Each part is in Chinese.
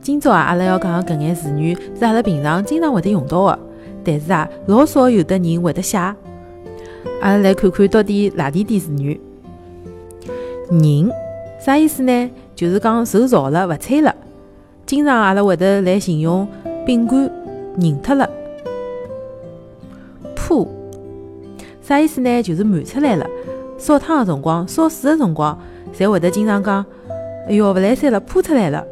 今朝啊，阿拉要讲个搿眼词语是阿拉平常经常会得用到的，但是啊，老少有的人会得写。阿拉来看看到底哪点点词语。拧啥意思呢？就是讲受潮了，勿吹了。经常阿拉会得来形容饼干拧脱了。铺啥意思呢？就是满出来了。烧汤个辰光，烧水个辰光，侪会得经常讲：“哎哟，勿来三了，铺出来了。”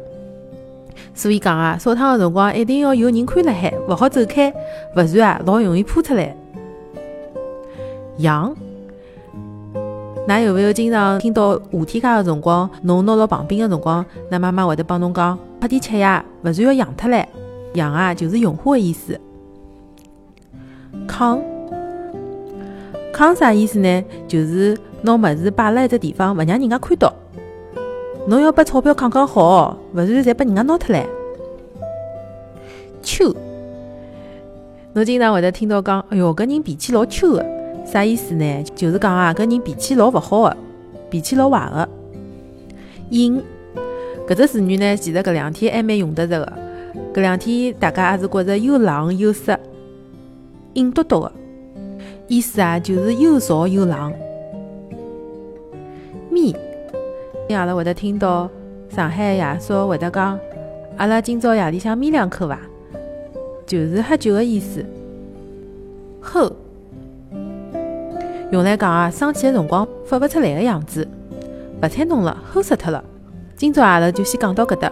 所以讲啊，烧汤个辰光一定要有人看辣海，勿好走开，勿然啊，老容易扑出来。羊，㑚有勿有经常听到夏天家个辰光，侬拿牢棒冰个辰光，㑚妈妈会得帮侬讲：“快点吃呀，勿然要养脱唻。”养啊，就是用花个意思。炕，炕啥意思呢？就是拿物事摆辣一只地方，勿让人家看到。侬要把钞票扛扛好，勿然侪拨人家拿脱唻。秋，侬经常会得听到讲：“哎哟，搿人脾气老秋个。”啥意思呢？就是讲啊，搿人脾气老勿好个，脾气老坏个。硬，搿只词语呢，其实搿两天还蛮用得着个。搿两天大家也是觉着又冷又湿，硬嘟嘟个，意思啊就是又潮又冷。阿拉会得听到上海爷叔会得讲：“阿拉今朝夜里向眯两口伐？”就是喝酒的意思。吼，用来讲啊，生气的辰光发勿出来的样子。勿睬侬了，吼死脱了。今朝阿拉就先讲到搿搭。